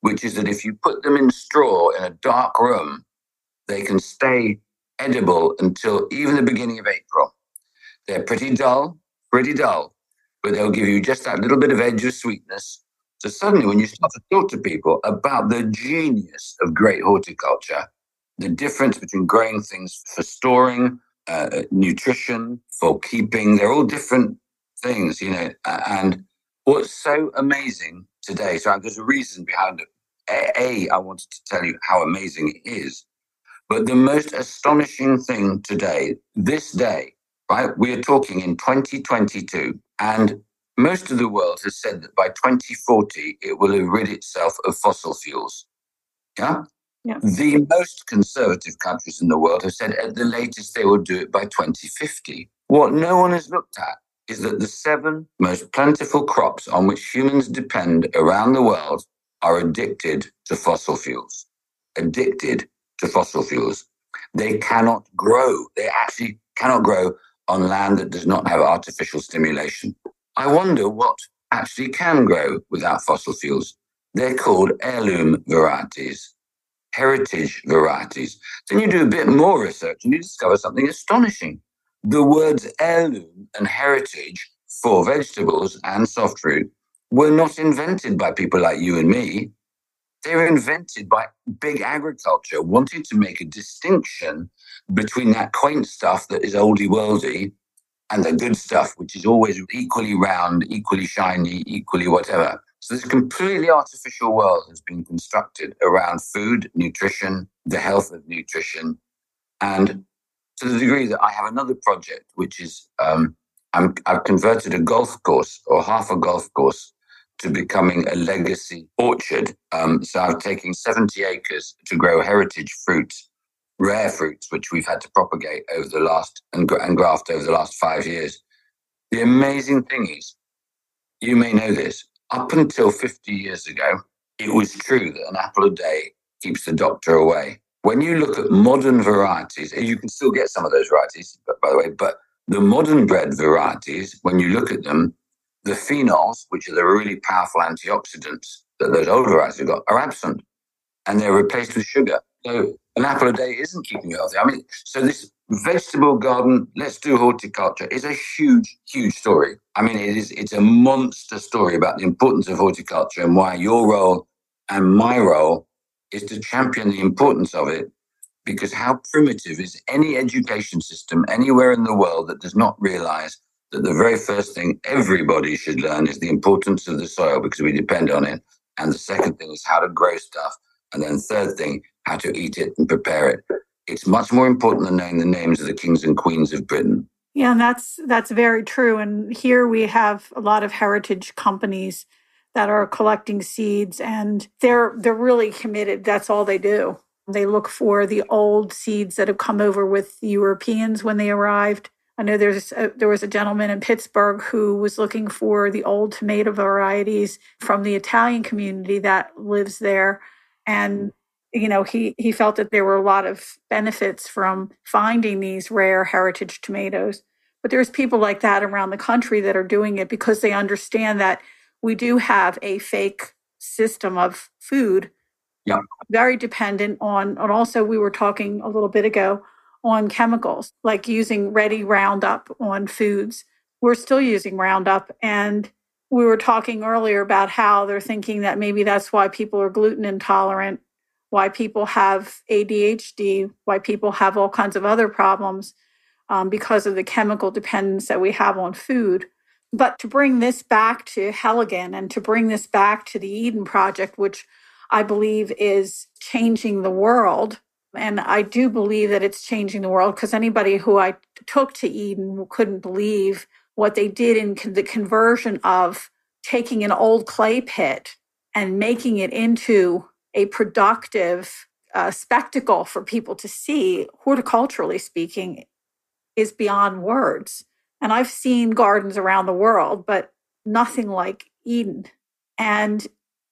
Speaker 3: which is that if you put them in straw in a dark room, they can stay edible until even the beginning of April. They're pretty dull, pretty dull, but they'll give you just that little bit of edge of sweetness. So suddenly, when you start to talk to people about the genius of great horticulture, the difference between growing things for storing uh, nutrition, for keeping. They're all different things, you know. And what's so amazing today, so there's a reason behind it. A, I wanted to tell you how amazing it is. But the most astonishing thing today, this day, right? We are talking in 2022, and most of the world has said that by 2040, it will have rid itself of fossil fuels. Yeah?
Speaker 1: Yeah.
Speaker 3: The most conservative countries in the world have said at the latest they will do it by 2050. What no one has looked at is that the seven most plentiful crops on which humans depend around the world are addicted to fossil fuels. Addicted to fossil fuels. They cannot grow. They actually cannot grow on land that does not have artificial stimulation. I wonder what actually can grow without fossil fuels. They're called heirloom varieties, heritage varieties. Then you do a bit more research and you discover something astonishing. The words heirloom and heritage for vegetables and soft fruit were not invented by people like you and me. They were invented by big agriculture wanting to make a distinction between that quaint stuff that is oldie worldy and the good stuff, which is always equally round, equally shiny, equally whatever. So this completely artificial world has been constructed around food, nutrition, the health of nutrition, and to the degree that I have another project, which is um, i have converted a golf course or half a golf course to becoming a legacy orchard. Um, so I'm taking 70 acres to grow heritage fruits, rare fruits, which we've had to propagate over the last and, and graft over the last five years. The amazing thing is, you may know this, up until 50 years ago, it was true that an apple a day keeps the doctor away. When you look at modern varieties, you can still get some of those varieties, but by the way, but the modern bred varieties, when you look at them, the phenols, which are the really powerful antioxidants that those old varieties have got, are absent and they're replaced with sugar. So an apple a day isn't keeping you healthy. I mean, so this vegetable garden, let's do horticulture, is a huge, huge story. I mean, it is it's a monster story about the importance of horticulture and why your role and my role is to champion the importance of it. Because how primitive is any education system anywhere in the world that does not realize that the very first thing everybody should learn is the importance of the soil because we depend on it. And the second thing is how to grow stuff. And then third thing, how to eat it and prepare it. It's much more important than knowing the names of the kings and queens of Britain.
Speaker 1: Yeah, and that's that's very true. And here we have a lot of heritage companies that are collecting seeds and they're they're really committed. That's all they do. They look for the old seeds that have come over with the Europeans when they arrived I know there's a, there was a gentleman in Pittsburgh who was looking for the old tomato varieties from the Italian community that lives there, and you know he he felt that there were a lot of benefits from finding these rare heritage tomatoes. But there's people like that around the country that are doing it because they understand that we do have a fake system of food,
Speaker 3: yeah.
Speaker 1: very dependent on. And also, we were talking a little bit ago on chemicals, like using ready Roundup on foods. We're still using Roundup. And we were talking earlier about how they're thinking that maybe that's why people are gluten intolerant, why people have ADHD, why people have all kinds of other problems um, because of the chemical dependence that we have on food. But to bring this back to Heligan and to bring this back to the Eden Project, which I believe is changing the world and I do believe that it's changing the world because anybody who I took to Eden couldn't believe what they did in the conversion of taking an old clay pit and making it into a productive uh, spectacle for people to see, horticulturally speaking, is beyond words. And I've seen gardens around the world, but nothing like Eden. And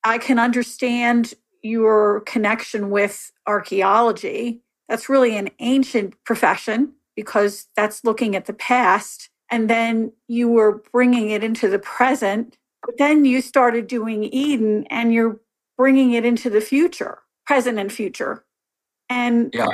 Speaker 1: I can understand your connection with archaeology. That's really an ancient profession because that's looking at the past. And then you were bringing it into the present. But then you started doing Eden and you're bringing it into the future, present and future. And yeah.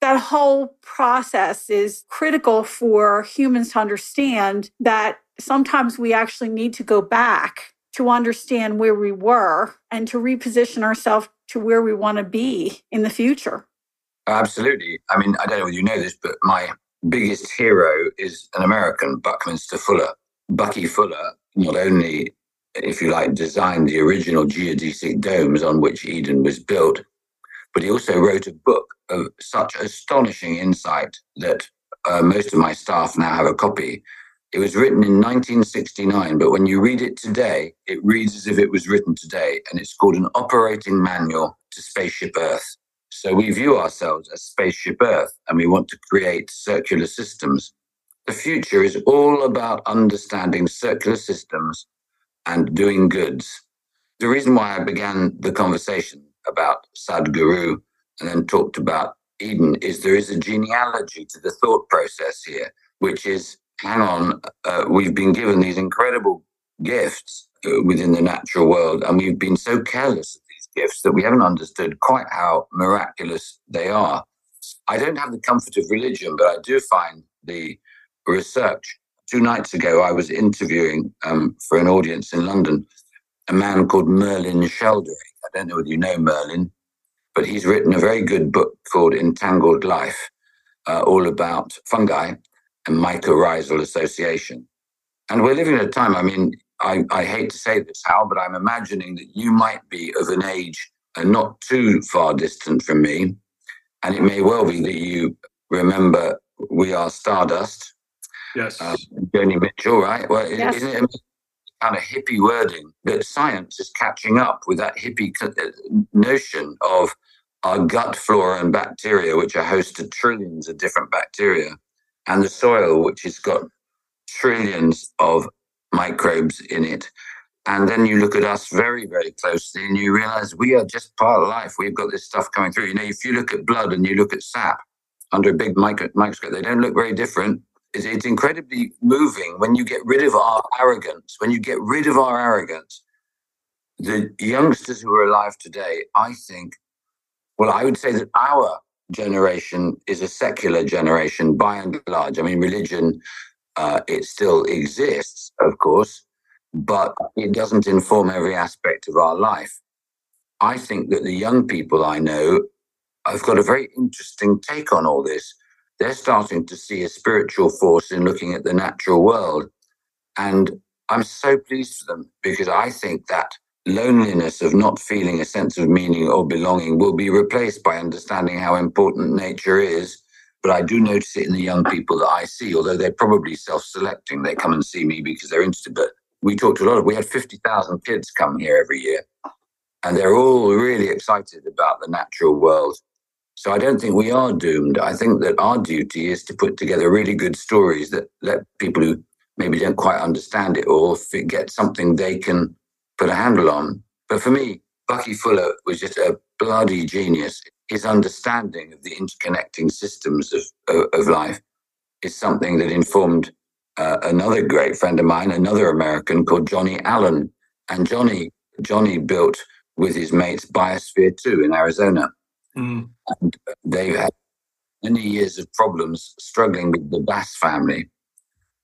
Speaker 1: that whole process is critical for humans to understand that sometimes we actually need to go back to understand where we were and to reposition ourselves to where we want to be in the future.
Speaker 3: Absolutely. I mean, I don't know whether you know this, but my biggest hero is an American, Buckminster Fuller. Bucky Fuller not only, if you like, designed the original geodesic domes on which Eden was built, but he also wrote a book of such astonishing insight that uh, most of my staff now have a copy it was written in 1969, but when you read it today, it reads as if it was written today, and it's called an operating manual to Spaceship Earth. So we view ourselves as Spaceship Earth, and we want to create circular systems. The future is all about understanding circular systems and doing goods. The reason why I began the conversation about Sadhguru and then talked about Eden is there is a genealogy to the thought process here, which is hang on, uh, we've been given these incredible gifts uh, within the natural world, and we've been so careless of these gifts that we haven't understood quite how miraculous they are. I don't have the comfort of religion, but I do find the research. Two nights ago, I was interviewing um, for an audience in London a man called Merlin Sheldrake. I don't know whether you know Merlin, but he's written a very good book called Entangled Life, uh, all about fungi and mycorrhizal association. And we're living at a time, I mean, I, I hate to say this, Hal, but I'm imagining that you might be of an age uh, not too far distant from me. And it may well be that you remember We Are Stardust.
Speaker 2: Yes.
Speaker 3: Uh, Joni Mitchell, right? Well, yes. isn't it kind of hippie wording that science is catching up with that hippie uh, notion of our gut flora and bacteria, which are host to trillions of different bacteria, and the soil, which has got trillions of microbes in it. And then you look at us very, very closely and you realize we are just part of life. We've got this stuff coming through. You know, if you look at blood and you look at sap under a big microscope, they don't look very different. It's, incredibly moving when you get rid of our arrogance. When you get rid of our arrogance, the youngsters who are alive today, I think, well, I would say that our generation is a secular generation by and large. I mean, religion uh, it still exists, of course, but it doesn't inform every aspect of our life. I think that the young people I know have got a very interesting take on all this. They're starting to see a spiritual force in looking at the natural world. And I'm so pleased for them because I think that loneliness of not feeling a sense of meaning or belonging will be replaced by understanding how important nature is but I do notice it in the young people that I see, although they're probably self selecting. They come and see me because they're interested. But we talked to a lot of, we had 50,000 kids come here every year, and they're all really excited about the natural world. So I don't think we are doomed. I think that our duty is to put together really good stories that let people who maybe don't quite understand it or get something they can put a handle on. But for me, Bucky Fuller was just a bloody genius his understanding of the interconnecting systems of, of, of life is something that informed uh, another great friend of mine, another American called Johnny Allen. And Johnny, Johnny built with his mates Biosphere 2 in Arizona. Mm. And they've had many years of problems struggling with the Bass family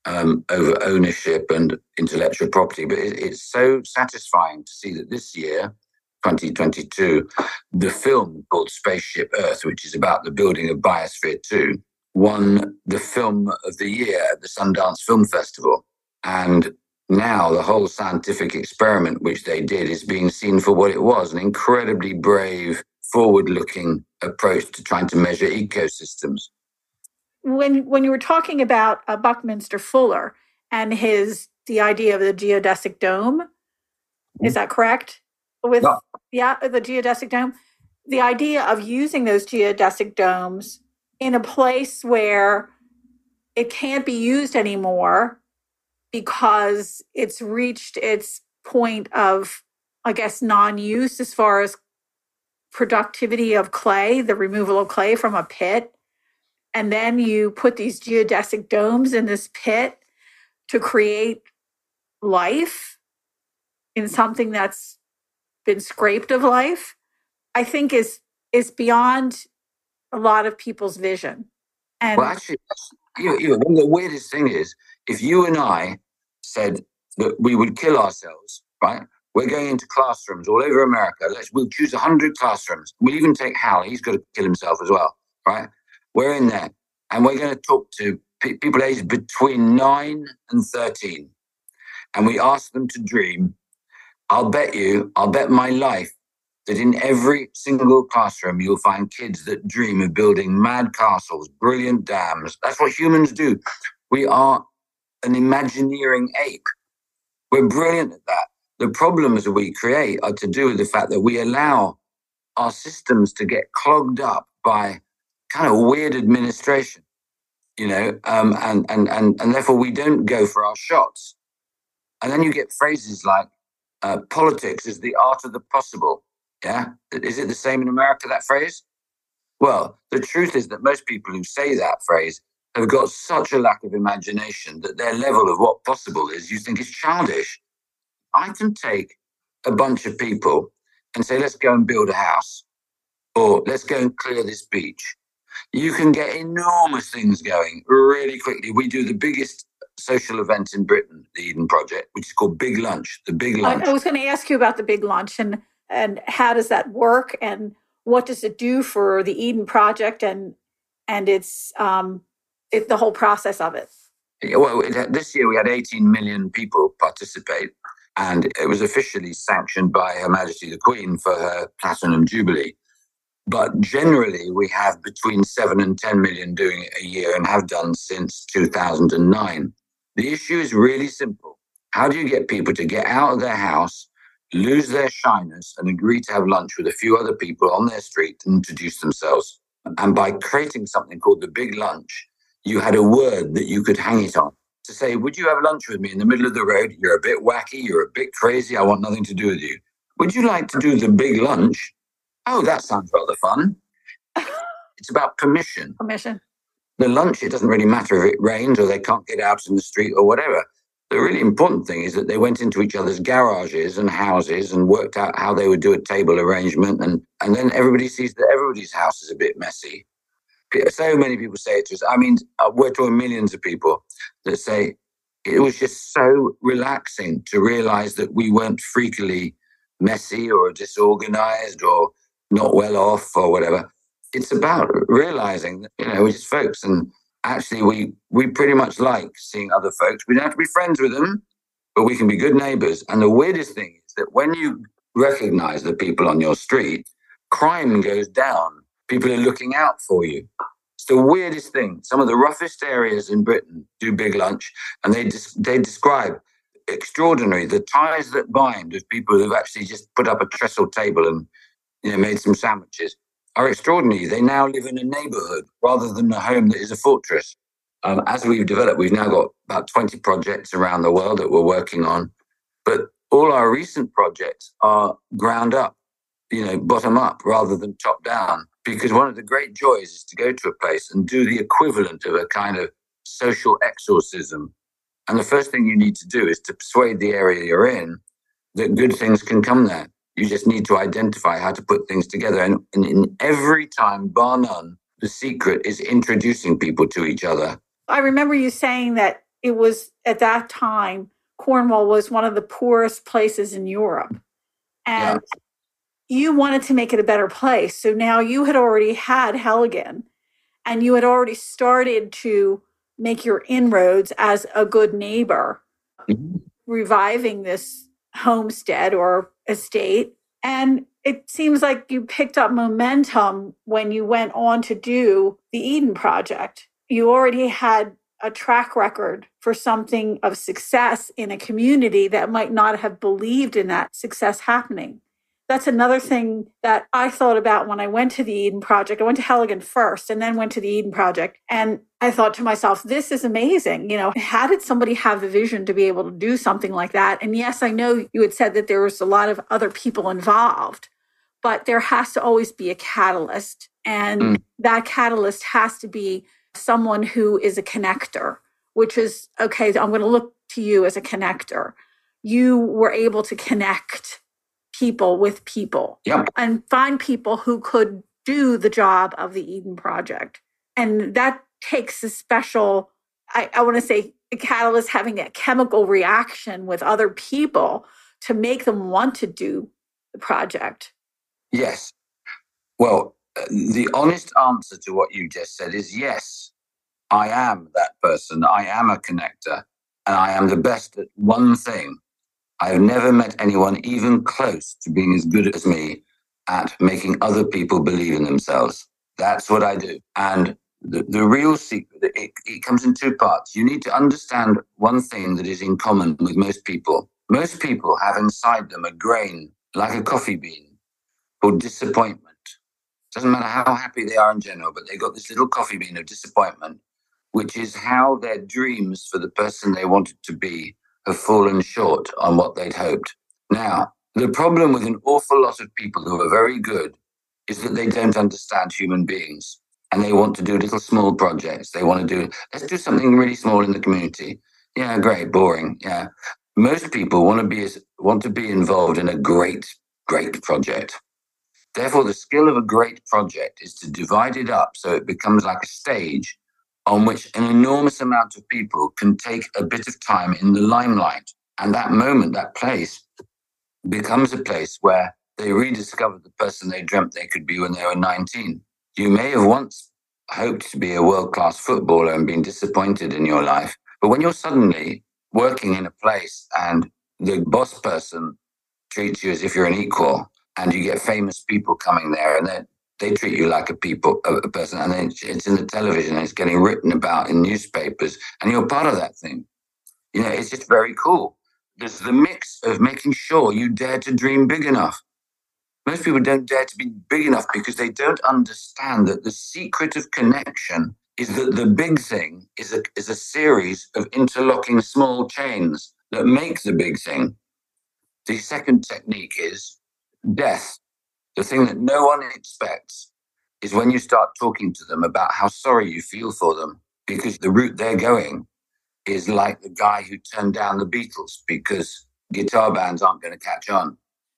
Speaker 3: um, over ownership and intellectual property. But it, it's so satisfying to see that this year, 2022, the film called Spaceship Earth, which is about the building of Biosphere 2, won the film of the year at the Sundance Film Festival. And now the whole scientific experiment which they did is being seen for what it was an incredibly brave, forward looking approach to trying to measure ecosystems.
Speaker 1: When, when you were talking about uh, Buckminster Fuller and his the idea of the geodesic dome, mm-hmm. is that correct? with yeah. yeah the geodesic dome the idea of using those geodesic domes in a place where it can't be used anymore because it's reached its point of i guess non-use as far as productivity of clay the removal of clay from a pit and then you put these geodesic domes in this pit to create life in something that's been scraped of life, I think is is beyond a lot of people's vision.
Speaker 3: And well, actually, you, you know, the weirdest thing is if you and I said that we would kill ourselves, right? We're going into classrooms all over America. Let's we'll choose hundred classrooms. We'll even take Hal. He's got to kill himself as well, right? We're in there, and we're going to talk to people aged between nine and thirteen, and we ask them to dream I'll bet you, I'll bet my life that in every single classroom you'll find kids that dream of building mad castles, brilliant dams. That's what humans do. We are an imagineering ape. We're brilliant at that. The problems we create are to do with the fact that we allow our systems to get clogged up by kind of weird administration, you know, um, and, and, and, and therefore we don't go for our shots. And then you get phrases like, uh, politics is the art of the possible. Yeah. Is it the same in America, that phrase? Well, the truth is that most people who say that phrase have got such a lack of imagination that their level of what possible is, you think is childish. I can take a bunch of people and say, let's go and build a house or let's go and clear this beach. You can get enormous things going really quickly. We do the biggest social event in Britain, the Eden Project, which is called Big Lunch. The Big Lunch.
Speaker 1: I, was going to ask you about the Big Lunch and and how does that work and what does it do for the Eden Project and and its um, it, the whole process of it.
Speaker 3: Well, it, this year we had 18 million people participate, and it was officially sanctioned by Her Majesty the Queen for her Platinum Jubilee. But generally, we have between 7 and 10 million doing it a year and have done since 2009. The issue is really simple. How do you get people to get out of their house, lose their shyness, and agree to have lunch with a few other people on their street and introduce themselves? And by creating something called the Big Lunch, you had a word that you could hang it on to say, Would you have lunch with me in the middle of the road? You're a bit wacky, you're a bit crazy, I want nothing to do with you. Would you like to do the big lunch? Oh, that sounds rather fun. it's about permission.
Speaker 1: Permission.
Speaker 3: The lunch, it doesn't really matter if it rains or they can't get out in the street or whatever. The really important thing is that they went into each other's garages and houses and worked out how they would do a table arrangement. And, and then everybody sees that everybody's house is a bit messy so many people say it to us. I mean, uh, we're talking millions of people that say it was just so relaxing to realize that we weren't freakily messy or disorganized or not well off or whatever. It's about realizing that, you know, we're just folks and actually we we pretty much like seeing other folks. We don't have to be friends with them, but we can be good neighbors. And the weirdest thing is that when you recognize the people on your street, crime goes down People are looking out for you. It's the weirdest thing. Some of the roughest areas in Britain do big lunch, and they they describe extraordinary the ties that bind of people who've actually just put up a trestle table and you know made some sandwiches are extraordinary. They now live in a neighbourhood rather than a home that is a fortress. Um, as we've developed, we've now got about 20 projects around the world that we're working on. But all our recent projects are ground up, you know, bottom up rather than top down because one of the great joys is to go to a place and do the equivalent of a kind of social exorcism. And the first thing you need to do is to persuade the area you're in that good things can come there. You just need to identify how to put things together. And, and in every time, bar none, the secret is introducing people to each other.
Speaker 1: I remember you saying that it was at that time, Cornwall was one of the poorest places in Europe. And yeah you wanted to make it a better place. So now you had already had Heligan and you had already started to make your inroads as a good neighbor, mm-hmm. reviving this homestead or estate. And it seems like you picked up momentum when you went on to do the Eden Project. You already had a track record for something of success in a community that might not have believed in that success happening that's another thing that I thought about when I went to the Eden Project. I went to Heligan first and then went to the Eden Project. And I thought to myself, this is amazing. You know, how did somebody have the vision to be able to do something like that? And yes, I know you had said that there was a lot of other people involved, but there has to always be a catalyst. And mm. that catalyst has to be someone who is a connector, which is okay, I'm going to look to you as a connector. You were able to connect people with people
Speaker 3: yep.
Speaker 1: and find people who could do the job of the Eden Project. And that takes a special, I, I want to say, a catalyst having a chemical reaction with other people to make them want to do the project.
Speaker 3: Yes. Well, the honest answer to what you just said is yes, I am that person. I am a connector and I am the best at one thing I have never met anyone even close to being as good as me at making other people believe in themselves. That's what I do. And the, the real secret, it, it comes in two parts. You need to understand one thing that is in common with most people. Most people have inside them a grain, like a coffee bean, called disappointment. Doesn't matter how happy they are in general, but they've got this little coffee bean of disappointment, which is how their dreams for the person they wanted to be have fallen short on what they'd hoped. Now, the problem with an awful lot of people who are very good is that they don't understand human beings and they want to do little small projects. They want to do, let's do something really small in the community. Yeah, great, boring. Yeah. most people want to be want to be involved in a great, great project. Therefore, the skill of a great project is to divide it up so it becomes like a stage on which an enormous amount of people can take a bit of time in the limelight. And that moment, that place, becomes a place where they rediscover the person they dreamt they could be when they were 19. You may have once hoped to be a world class footballer and been disappointed in your life, but when you're suddenly working in a place and the boss person treats you as if you're an equal and you get famous people coming there and then they treat you like a people a person and then it's in the television and it's getting written about in newspapers and you're part of that thing you know it's just very cool there's the mix of making sure you dare to dream big enough most people don't dare to be big enough because they don't understand that the secret of connection is that the big thing is a, is a series of interlocking small chains that make the big thing. The second technique is death. The thing that no one expects is when you start talking to them about how sorry you feel for them because the route they're going is like the guy who turned down the Beatles because guitar bands aren't going to catch on.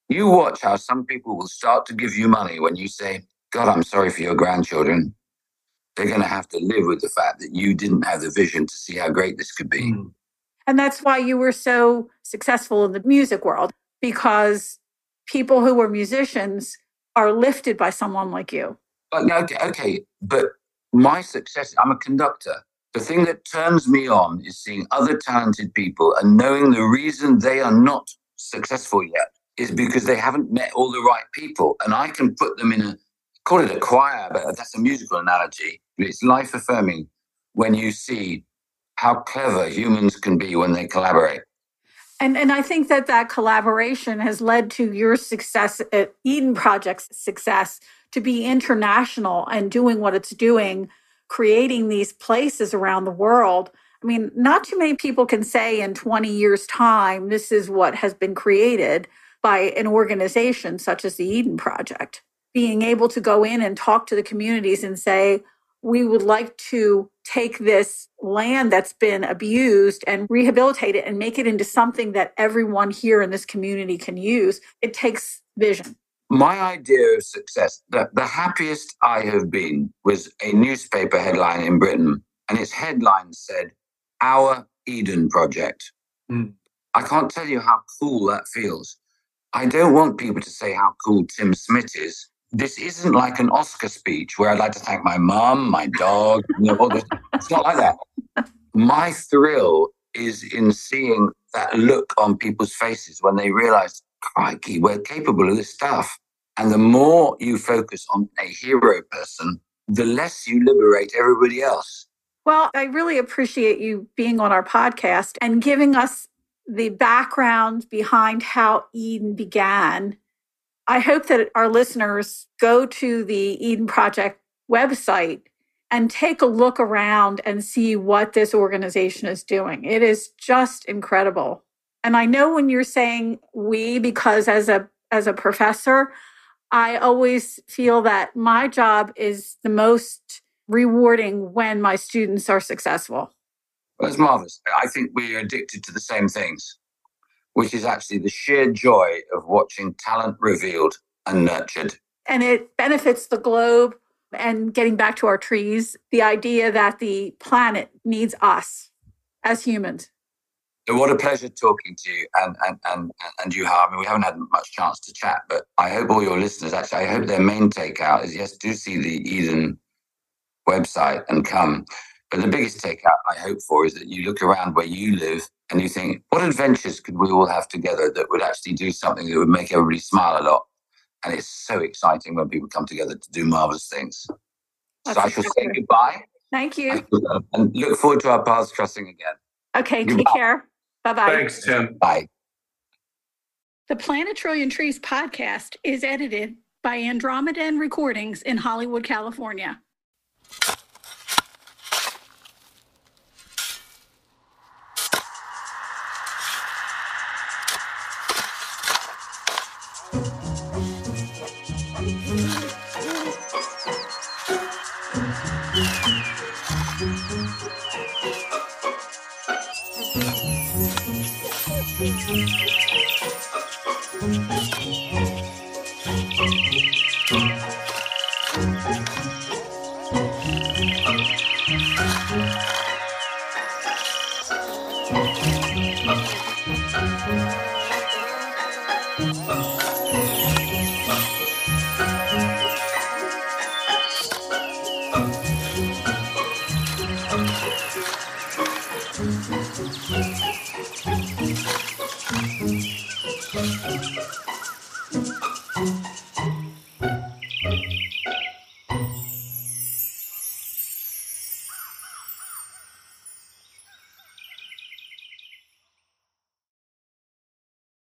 Speaker 3: You watch how some people will start to give you money when you say, God, I'm sorry for your grandchildren. They're going to have to live with the fact that you didn't have the vision to see how great this could be. Mm.
Speaker 1: And that's why you were so successful in the music world because people who were musicians are lifted by someone like you.
Speaker 3: But, okay, okay, but my success, I'm a conductor. The thing that turns me on is seeing other talented people and knowing the reason they are not successful yet is because they haven't met all the right people. And I can put them in a, call it a choir, but that's a musical analogy. It's life affirming when you see how clever humans can be when they collaborate.
Speaker 1: And, and I think that that collaboration has led to your success at Eden Project's success to be international and doing what it's doing, creating these places around the world. I mean, not too many people can say in 20 years' time, this is what has been created by an organization such as the Eden Project. Being able to go in and talk to the communities and say, we would like to take this land that's been abused and rehabilitate it and make it into something that everyone here in this community can use. It takes vision.
Speaker 3: My idea of success, the, the happiest I have been was a newspaper headline in Britain, and its headline said, Our Eden Project. Mm. I can't tell you how cool that feels. I don't want people to say how cool Tim Smit is. This isn't like an Oscar speech where I'd like to thank my mom, my dog. You know, it's not like that. My thrill is in seeing that look on people's faces when they realize, crikey, we're capable of this stuff. And the more you focus on a hero person, the less you liberate everybody else.
Speaker 1: Well, I really appreciate you being on our podcast and giving us the background behind how Eden began. I hope that our listeners go to the Eden Project website and take a look around and see what this organization is doing. It is just incredible. And I know when you're saying we because as a as a professor, I always feel that my job is the most rewarding when my students are successful.
Speaker 3: Well, it's marvelous. I think we're addicted to the same things, which is actually the sheer joy of watching talent revealed and nurtured.
Speaker 1: And it benefits the globe. And getting back to our trees, the idea that the planet needs us as humans.
Speaker 3: What a pleasure talking to you and and and and you, Har. I mean, we haven't had much chance to chat, but I hope all your listeners actually. I hope their main takeout is yes, do see the Eden website and come. But the biggest takeout I hope for is that you look around where you live and you think, what adventures could we all have together that would actually do something that would make everybody smile a lot? And it's so exciting when people come together to do marvelous things. That's so I shall say goodbye.
Speaker 1: Thank you.
Speaker 3: Uh, and look forward to our paths crossing again.
Speaker 1: Okay, goodbye. take care. Bye bye.
Speaker 2: Thanks, Tim.
Speaker 3: Bye.
Speaker 1: The Planet Trillion Trees podcast is edited by Andromedan Recordings in Hollywood, California.